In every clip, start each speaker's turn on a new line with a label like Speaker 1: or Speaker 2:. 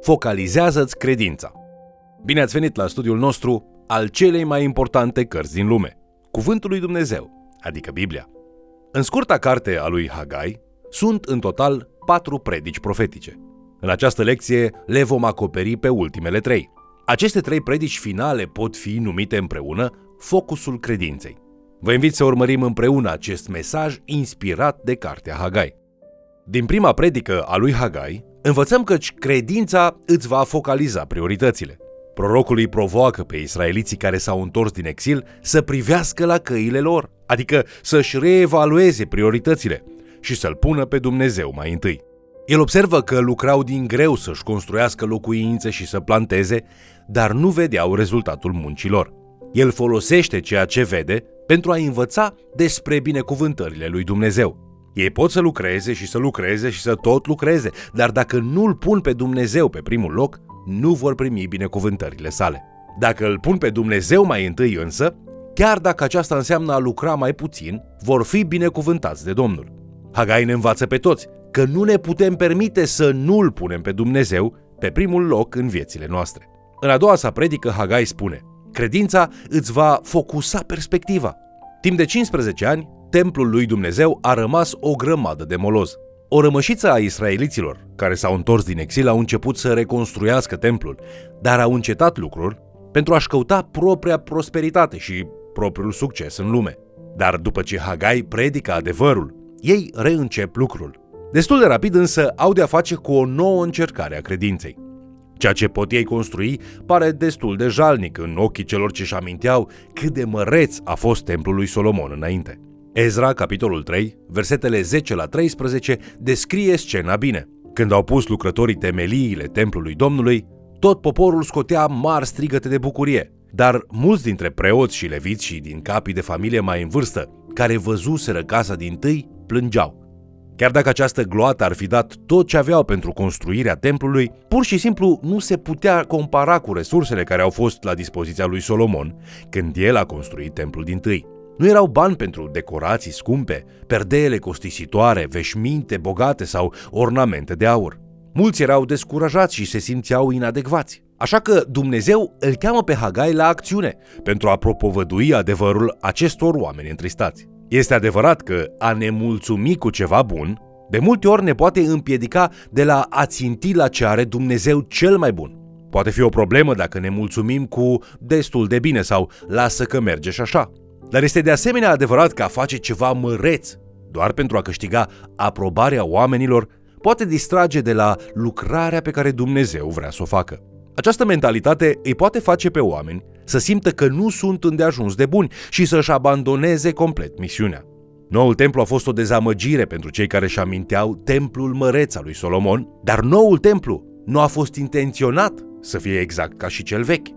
Speaker 1: Focalizează-ți credința. Bine ați venit la studiul nostru al celei mai importante cărți din lume, Cuvântul lui Dumnezeu, adică Biblia. În scurta carte a lui Hagai sunt în total patru predici profetice. În această lecție le vom acoperi pe ultimele trei. Aceste trei predici finale pot fi numite împreună focusul credinței. Vă invit să urmărim împreună acest mesaj inspirat de cartea Hagai. Din prima predică a lui Hagai, învățăm că credința îți va focaliza prioritățile. Prorocul îi provoacă pe israeliții care s-au întors din exil să privească la căile lor, adică să-și reevalueze prioritățile și să-L pună pe Dumnezeu mai întâi. El observă că lucrau din greu să-și construiască locuințe și să planteze, dar nu vedeau rezultatul muncilor. El folosește ceea ce vede pentru a învăța despre binecuvântările lui Dumnezeu. Ei pot să lucreze și să lucreze și să tot lucreze, dar dacă nu îl pun pe Dumnezeu pe primul loc, nu vor primi binecuvântările sale. Dacă îl pun pe Dumnezeu mai întâi însă, chiar dacă aceasta înseamnă a lucra mai puțin, vor fi binecuvântați de Domnul. Hagai ne învață pe toți că nu ne putem permite să nu îl punem pe Dumnezeu pe primul loc în viețile noastre. În a doua sa predică, Hagai spune, credința îți va focusa perspectiva. Timp de 15 ani, templul lui Dumnezeu a rămas o grămadă de moloz. O rămășiță a israeliților, care s-au întors din exil, au început să reconstruiască templul, dar au încetat lucrul pentru a-și căuta propria prosperitate și propriul succes în lume. Dar după ce Hagai predică adevărul, ei reîncep lucrul. Destul de rapid însă au de-a face cu o nouă încercare a credinței. Ceea ce pot ei construi pare destul de jalnic în ochii celor ce-și aminteau cât de măreț a fost templul lui Solomon înainte. Ezra, capitolul 3, versetele 10 la 13, descrie scena bine. Când au pus lucrătorii temeliile templului Domnului, tot poporul scotea mari strigăte de bucurie, dar mulți dintre preoți și leviți și din capii de familie mai în vârstă, care văzuseră casa din tâi, plângeau. Chiar dacă această gloată ar fi dat tot ce aveau pentru construirea templului, pur și simplu nu se putea compara cu resursele care au fost la dispoziția lui Solomon când el a construit templul din tâi. Nu erau bani pentru decorații scumpe, perdeele costisitoare, veșminte bogate sau ornamente de aur. Mulți erau descurajați și se simțeau inadecvați. Așa că Dumnezeu îl cheamă pe Hagai la acțiune pentru a propovădui adevărul acestor oameni întristați. Este adevărat că a ne mulțumi cu ceva bun, de multe ori ne poate împiedica de la a ținti la ce are Dumnezeu cel mai bun. Poate fi o problemă dacă ne mulțumim cu destul de bine sau lasă că merge și așa. Dar este de asemenea adevărat că a face ceva măreț, doar pentru a câștiga aprobarea oamenilor, poate distrage de la lucrarea pe care Dumnezeu vrea să o facă. Această mentalitate îi poate face pe oameni să simtă că nu sunt îndeajuns de buni și să-și abandoneze complet misiunea. Noul templu a fost o dezamăgire pentru cei care își aminteau templul măreț al lui Solomon, dar noul templu nu a fost intenționat să fie exact ca și cel vechi.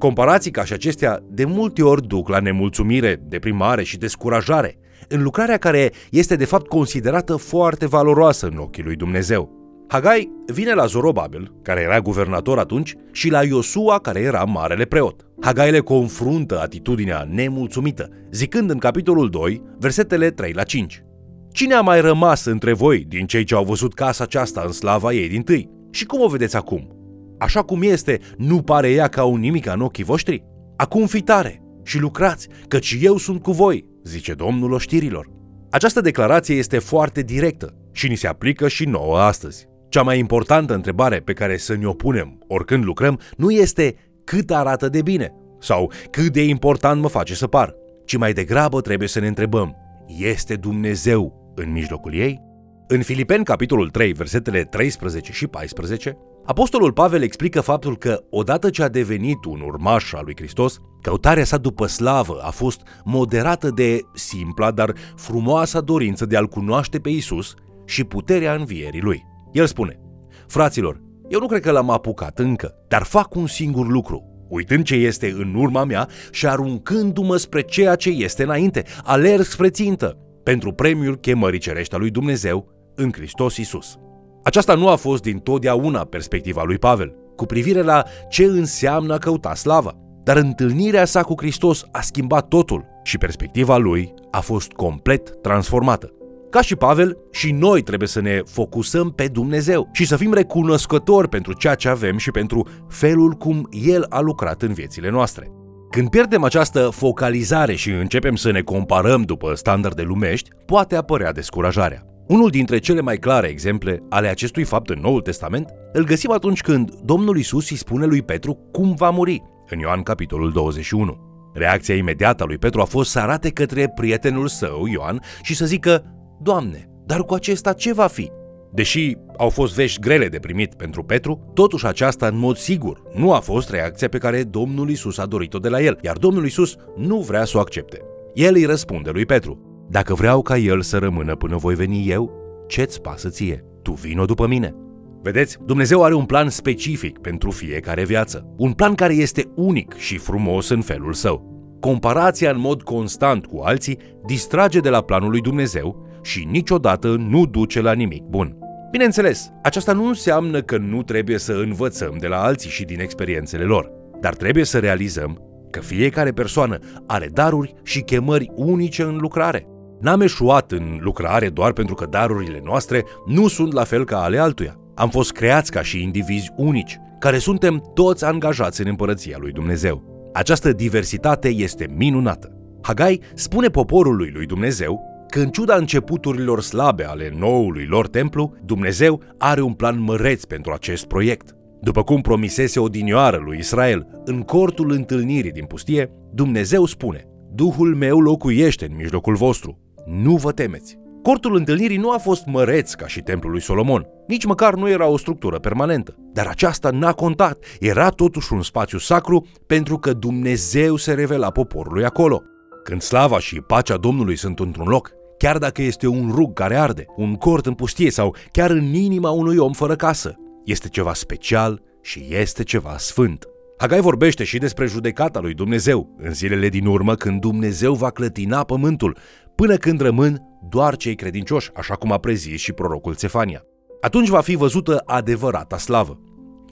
Speaker 1: Comparații ca și acestea de multe ori duc la nemulțumire, deprimare și descurajare în lucrarea care este de fapt considerată foarte valoroasă în ochii lui Dumnezeu. Hagai vine la Zorobabil, care era guvernator atunci, și la Iosua, care era marele preot. Hagai le confruntă atitudinea nemulțumită, zicând în capitolul 2, versetele 3 la 5. Cine a mai rămas între voi din cei ce au văzut casa aceasta în slava ei din tâi? Și cum o vedeți acum? Așa cum este, nu pare ea ca un nimic în ochii voștri? Acum fi tare și lucrați, căci eu sunt cu voi, zice Domnul oștirilor. Această declarație este foarte directă și ni se aplică și nouă astăzi. Cea mai importantă întrebare pe care să ne o punem oricând lucrăm nu este cât arată de bine sau cât de important mă face să par, ci mai degrabă trebuie să ne întrebăm, este Dumnezeu în mijlocul ei? În Filipeni, capitolul 3, versetele 13 și 14, Apostolul Pavel explică faptul că, odată ce a devenit un urmaș al lui Hristos, căutarea sa după slavă a fost moderată de simpla, dar frumoasa dorință de a-L cunoaște pe Isus și puterea învierii Lui. El spune, Fraților, eu nu cred că l-am apucat încă, dar fac un singur lucru. Uitând ce este în urma mea și aruncându-mă spre ceea ce este înainte, alerg spre țintă, pentru premiul chemării cerești a lui Dumnezeu în Hristos Isus. Aceasta nu a fost din totdeauna perspectiva lui Pavel, cu privire la ce înseamnă a căuta slava, dar întâlnirea sa cu Hristos a schimbat totul și perspectiva lui a fost complet transformată. Ca și Pavel, și noi trebuie să ne focusăm pe Dumnezeu și să fim recunoscători pentru ceea ce avem și pentru felul cum El a lucrat în viețile noastre. Când pierdem această focalizare și începem să ne comparăm după standarde lumești, poate apărea descurajarea. Unul dintre cele mai clare exemple ale acestui fapt în Noul Testament îl găsim atunci când Domnul Isus îi spune lui Petru cum va muri, în Ioan capitolul 21. Reacția imediată a lui Petru a fost să arate către prietenul său, Ioan, și să zică, Doamne, dar cu acesta ce va fi? Deși au fost vești grele de primit pentru Petru, totuși aceasta în mod sigur nu a fost reacția pe care Domnul Isus a dorit-o de la el, iar Domnul Isus nu vrea să o accepte. El îi răspunde lui Petru, Dacă vreau ca el să rămână până voi veni eu, ce-ți pasă ție? Tu vino după mine. Vedeți, Dumnezeu are un plan specific pentru fiecare viață. Un plan care este unic și frumos în felul său. Comparația în mod constant cu alții distrage de la planul lui Dumnezeu și niciodată nu duce la nimic bun. Bineînțeles, aceasta nu înseamnă că nu trebuie să învățăm de la alții și din experiențele lor, dar trebuie să realizăm că fiecare persoană are daruri și chemări unice în lucrare. N-am eșuat în lucrare doar pentru că darurile noastre nu sunt la fel ca ale altuia. Am fost creați ca și indivizi unici, care suntem toți angajați în împărăția lui Dumnezeu. Această diversitate este minunată. Hagai spune poporului lui Dumnezeu că în ciuda începuturilor slabe ale noului lor templu, Dumnezeu are un plan măreț pentru acest proiect. După cum promisese odinioară lui Israel în cortul întâlnirii din pustie, Dumnezeu spune, Duhul meu locuiește în mijlocul vostru, nu vă temeți. Cortul întâlnirii nu a fost măreț ca și templul lui Solomon, nici măcar nu era o structură permanentă, dar aceasta n-a contat, era totuși un spațiu sacru pentru că Dumnezeu se revela poporului acolo. Când slava și pacea Domnului sunt într-un loc, chiar dacă este un rug care arde, un cort în pustie sau chiar în inima unui om fără casă. Este ceva special și este ceva sfânt. Hagai vorbește și despre judecata lui Dumnezeu în zilele din urmă când Dumnezeu va clătina pământul, până când rămân doar cei credincioși, așa cum a prezis și prorocul Țefania. Atunci va fi văzută adevărata slavă.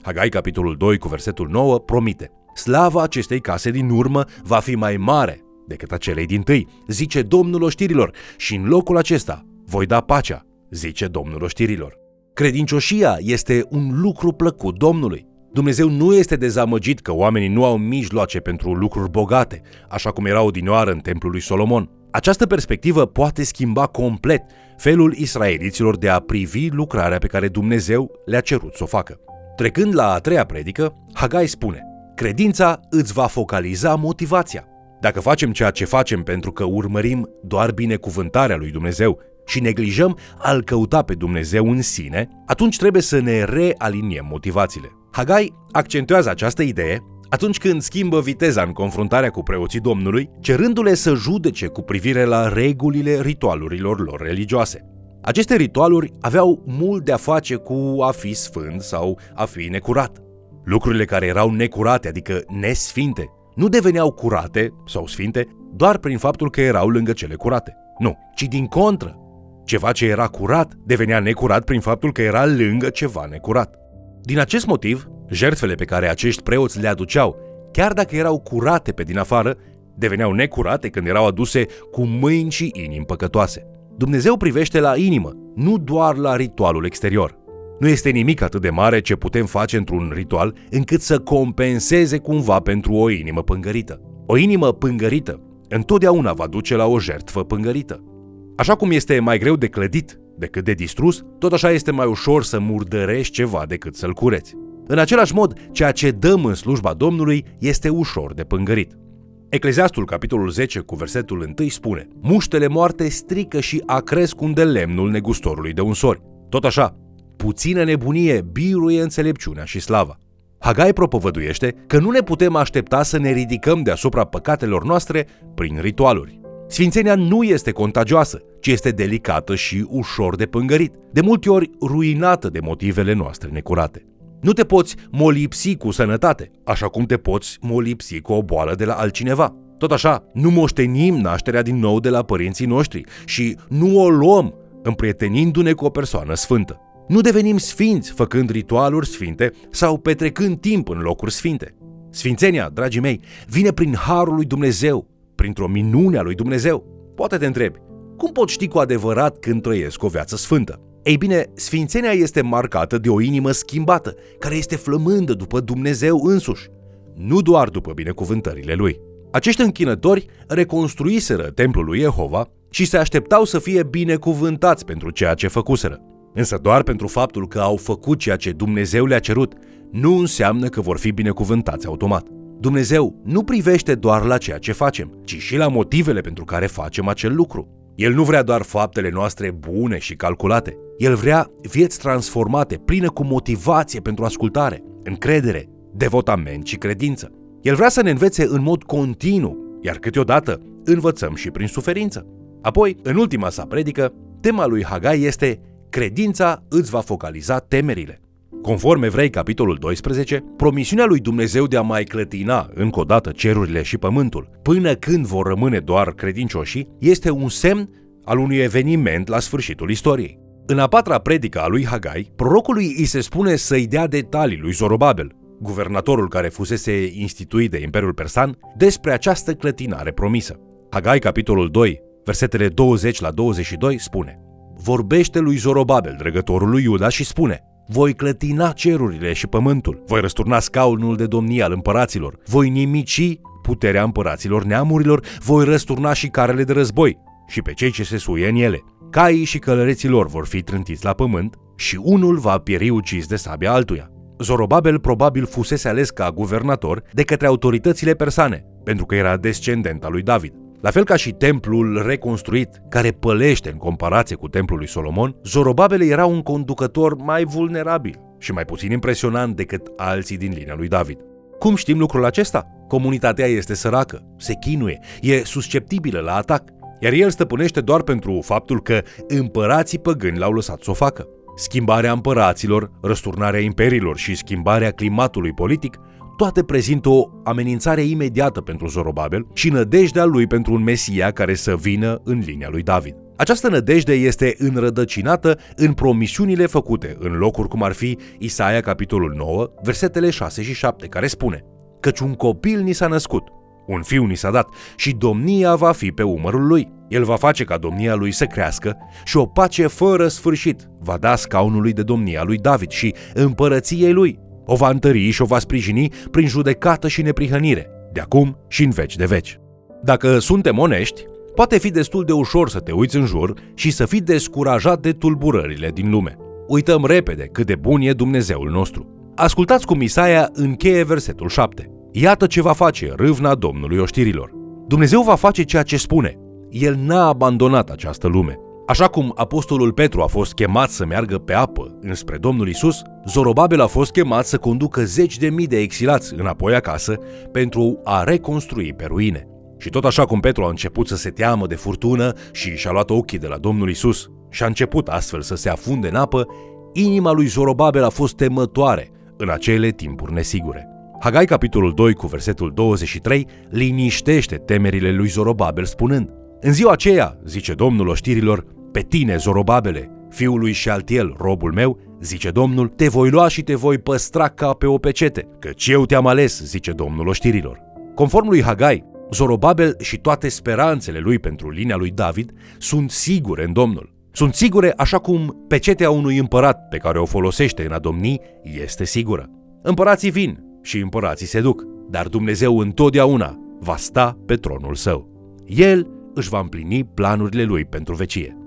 Speaker 1: Hagai, capitolul 2, cu versetul 9, promite Slava acestei case din urmă va fi mai mare decât a celei din tâi, zice Domnul oștirilor, și în locul acesta voi da pacea, zice Domnul oștirilor. Credincioșia este un lucru plăcut Domnului. Dumnezeu nu este dezamăgit că oamenii nu au mijloace pentru lucruri bogate, așa cum erau odinioară în templul lui Solomon. Această perspectivă poate schimba complet felul israeliților de a privi lucrarea pe care Dumnezeu le-a cerut să o facă. Trecând la a treia predică, Hagai spune, credința îți va focaliza motivația. Dacă facem ceea ce facem pentru că urmărim doar binecuvântarea lui Dumnezeu și neglijăm al căuta pe Dumnezeu în sine, atunci trebuie să ne realiniem motivațiile. Hagai accentuează această idee atunci când schimbă viteza în confruntarea cu preoții Domnului, cerându-le să judece cu privire la regulile ritualurilor lor religioase. Aceste ritualuri aveau mult de a face cu a fi sfânt sau a fi necurat. Lucrurile care erau necurate, adică nesfinte, nu deveneau curate sau sfinte doar prin faptul că erau lângă cele curate. Nu, ci din contră. Ceva ce era curat devenea necurat prin faptul că era lângă ceva necurat. Din acest motiv, jertfele pe care acești preoți le aduceau, chiar dacă erau curate pe din afară, deveneau necurate când erau aduse cu mâini și inimi păcătoase. Dumnezeu privește la inimă, nu doar la ritualul exterior. Nu este nimic atât de mare ce putem face într-un ritual încât să compenseze cumva pentru o inimă pângărită. O inimă pângărită întotdeauna va duce la o jertfă pângărită. Așa cum este mai greu de clădit decât de distrus, tot așa este mai ușor să murdărești ceva decât să-l cureți. În același mod, ceea ce dăm în slujba Domnului este ușor de pângărit. Ecleziastul, capitolul 10, cu versetul 1 spune Muștele moarte strică și acresc unde lemnul negustorului de unsori. Tot așa, puțină nebunie biruie înțelepciunea și slava. Hagai propovăduiește că nu ne putem aștepta să ne ridicăm deasupra păcatelor noastre prin ritualuri. Sfințenia nu este contagioasă, ci este delicată și ușor de pângărit, de multe ori ruinată de motivele noastre necurate. Nu te poți molipsi cu sănătate, așa cum te poți molipsi cu o boală de la altcineva. Tot așa, nu moștenim nașterea din nou de la părinții noștri și nu o luăm împrietenindu-ne cu o persoană sfântă. Nu devenim sfinți făcând ritualuri sfinte sau petrecând timp în locuri sfinte. Sfințenia, dragii mei, vine prin harul lui Dumnezeu, printr-o minune a lui Dumnezeu. Poate te întrebi, Cum pot ști cu adevărat când trăiesc o viață sfântă? Ei bine, sfințenia este marcată de o inimă schimbată, care este flămândă după Dumnezeu însuși, nu doar după binecuvântările lui. Acești închinători reconstruiseră templul lui Jehova și se așteptau să fie binecuvântați pentru ceea ce făcuseră. Însă doar pentru faptul că au făcut ceea ce Dumnezeu le-a cerut, nu înseamnă că vor fi binecuvântați automat. Dumnezeu nu privește doar la ceea ce facem, ci și la motivele pentru care facem acel lucru. El nu vrea doar faptele noastre bune și calculate. El vrea vieți transformate, pline cu motivație pentru ascultare, încredere, devotament și credință. El vrea să ne învețe în mod continuu, iar câteodată învățăm și prin suferință. Apoi, în ultima sa predică, tema lui Hagai este Credința îți va focaliza temerile. Conform Evrei, capitolul 12, promisiunea lui Dumnezeu de a mai clătina încă o dată cerurile și pământul, până când vor rămâne doar credincioșii, este un semn al unui eveniment la sfârșitul istoriei. În a patra predică a lui Hagai, prorocului îi se spune să-i dea detalii lui Zorobabel, guvernatorul care fusese instituit de Imperiul Persan, despre această clătinare promisă. Hagai, capitolul 2, versetele 20 la 22, spune Vorbește lui Zorobabel, dregătorul lui Iuda, și spune voi clătina cerurile și pământul, voi răsturna scaunul de domnie al împăraților, voi nimici puterea împăraților neamurilor, voi răsturna și carele de război și pe cei ce se suie în ele. Caii și călăreții lor vor fi trântiți la pământ și unul va pieri ucis de sabia altuia. Zorobabel probabil fusese ales ca guvernator de către autoritățile persane, pentru că era descendent al lui David. La fel ca și templul reconstruit, care pălește în comparație cu templul lui Solomon, Zorobabel era un conducător mai vulnerabil și mai puțin impresionant decât alții din linia lui David. Cum știm lucrul acesta? Comunitatea este săracă, se chinuie, e susceptibilă la atac, iar el stăpânește doar pentru faptul că împărații păgâni l-au lăsat să o facă. Schimbarea împăraților, răsturnarea imperiilor și schimbarea climatului politic toate prezintă o amenințare imediată pentru Zorobabel și nădejdea lui pentru un Mesia care să vină în linia lui David. Această nădejde este înrădăcinată în promisiunile făcute în locuri cum ar fi Isaia capitolul 9, versetele 6 și 7, care spune Căci un copil ni s-a născut, un fiu ni s-a dat și domnia va fi pe umărul lui. El va face ca domnia lui să crească și o pace fără sfârșit va da scaunului de domnia lui David și împărăției lui o va întări și o va sprijini prin judecată și neprihănire, de acum și în veci de veci. Dacă suntem onești, poate fi destul de ușor să te uiți în jur și să fii descurajat de tulburările din lume. Uităm repede cât de bun e Dumnezeul nostru. Ascultați cum Isaia încheie versetul 7. Iată ce va face râvna Domnului oștirilor. Dumnezeu va face ceea ce spune. El n-a abandonat această lume. Așa cum apostolul Petru a fost chemat să meargă pe apă înspre Domnul Isus, Zorobabel a fost chemat să conducă zeci de mii de exilați înapoi acasă pentru a reconstrui pe ruine. Și tot așa cum Petru a început să se teamă de furtună și și-a luat ochii de la Domnul Isus și a început astfel să se afunde în apă, inima lui Zorobabel a fost temătoare în acele timpuri nesigure. Hagai capitolul 2 cu versetul 23 liniștește temerile lui Zorobabel spunând În ziua aceea, zice Domnul oștirilor, pe tine, Zorobabele, fiul lui Șaltiel, robul meu, zice Domnul, te voi lua și te voi păstra ca pe o pecete, căci eu te-am ales, zice Domnul oștirilor. Conform lui Hagai, Zorobabel și toate speranțele lui pentru linia lui David sunt sigure în Domnul. Sunt sigure așa cum pecetea unui împărat pe care o folosește în a domni este sigură. Împărații vin și împărații se duc, dar Dumnezeu întotdeauna va sta pe tronul său. El își va împlini planurile lui pentru vecie.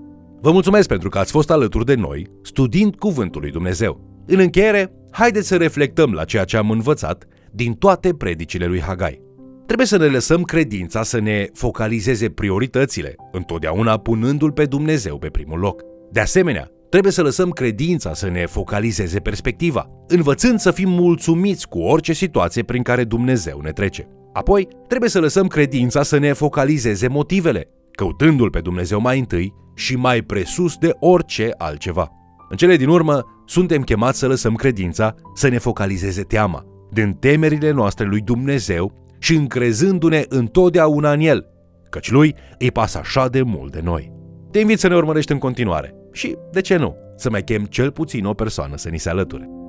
Speaker 1: Vă mulțumesc pentru că ați fost alături de noi, studiind Cuvântul lui Dumnezeu. În încheiere, haideți să reflectăm la ceea ce am învățat din toate predicile lui Hagai. Trebuie să ne lăsăm credința să ne focalizeze prioritățile, întotdeauna punându-L pe Dumnezeu pe primul loc. De asemenea, trebuie să lăsăm credința să ne focalizeze perspectiva, învățând să fim mulțumiți cu orice situație prin care Dumnezeu ne trece. Apoi, trebuie să lăsăm credința să ne focalizeze motivele, căutându-L pe Dumnezeu mai întâi și mai presus de orice altceva. În cele din urmă, suntem chemați să lăsăm credința să ne focalizeze teama, din temerile noastre lui Dumnezeu și încrezându-ne întotdeauna în El, căci Lui îi pasă așa de mult de noi. Te invit să ne urmărești în continuare și, de ce nu, să mai chem cel puțin o persoană să ni se alăture.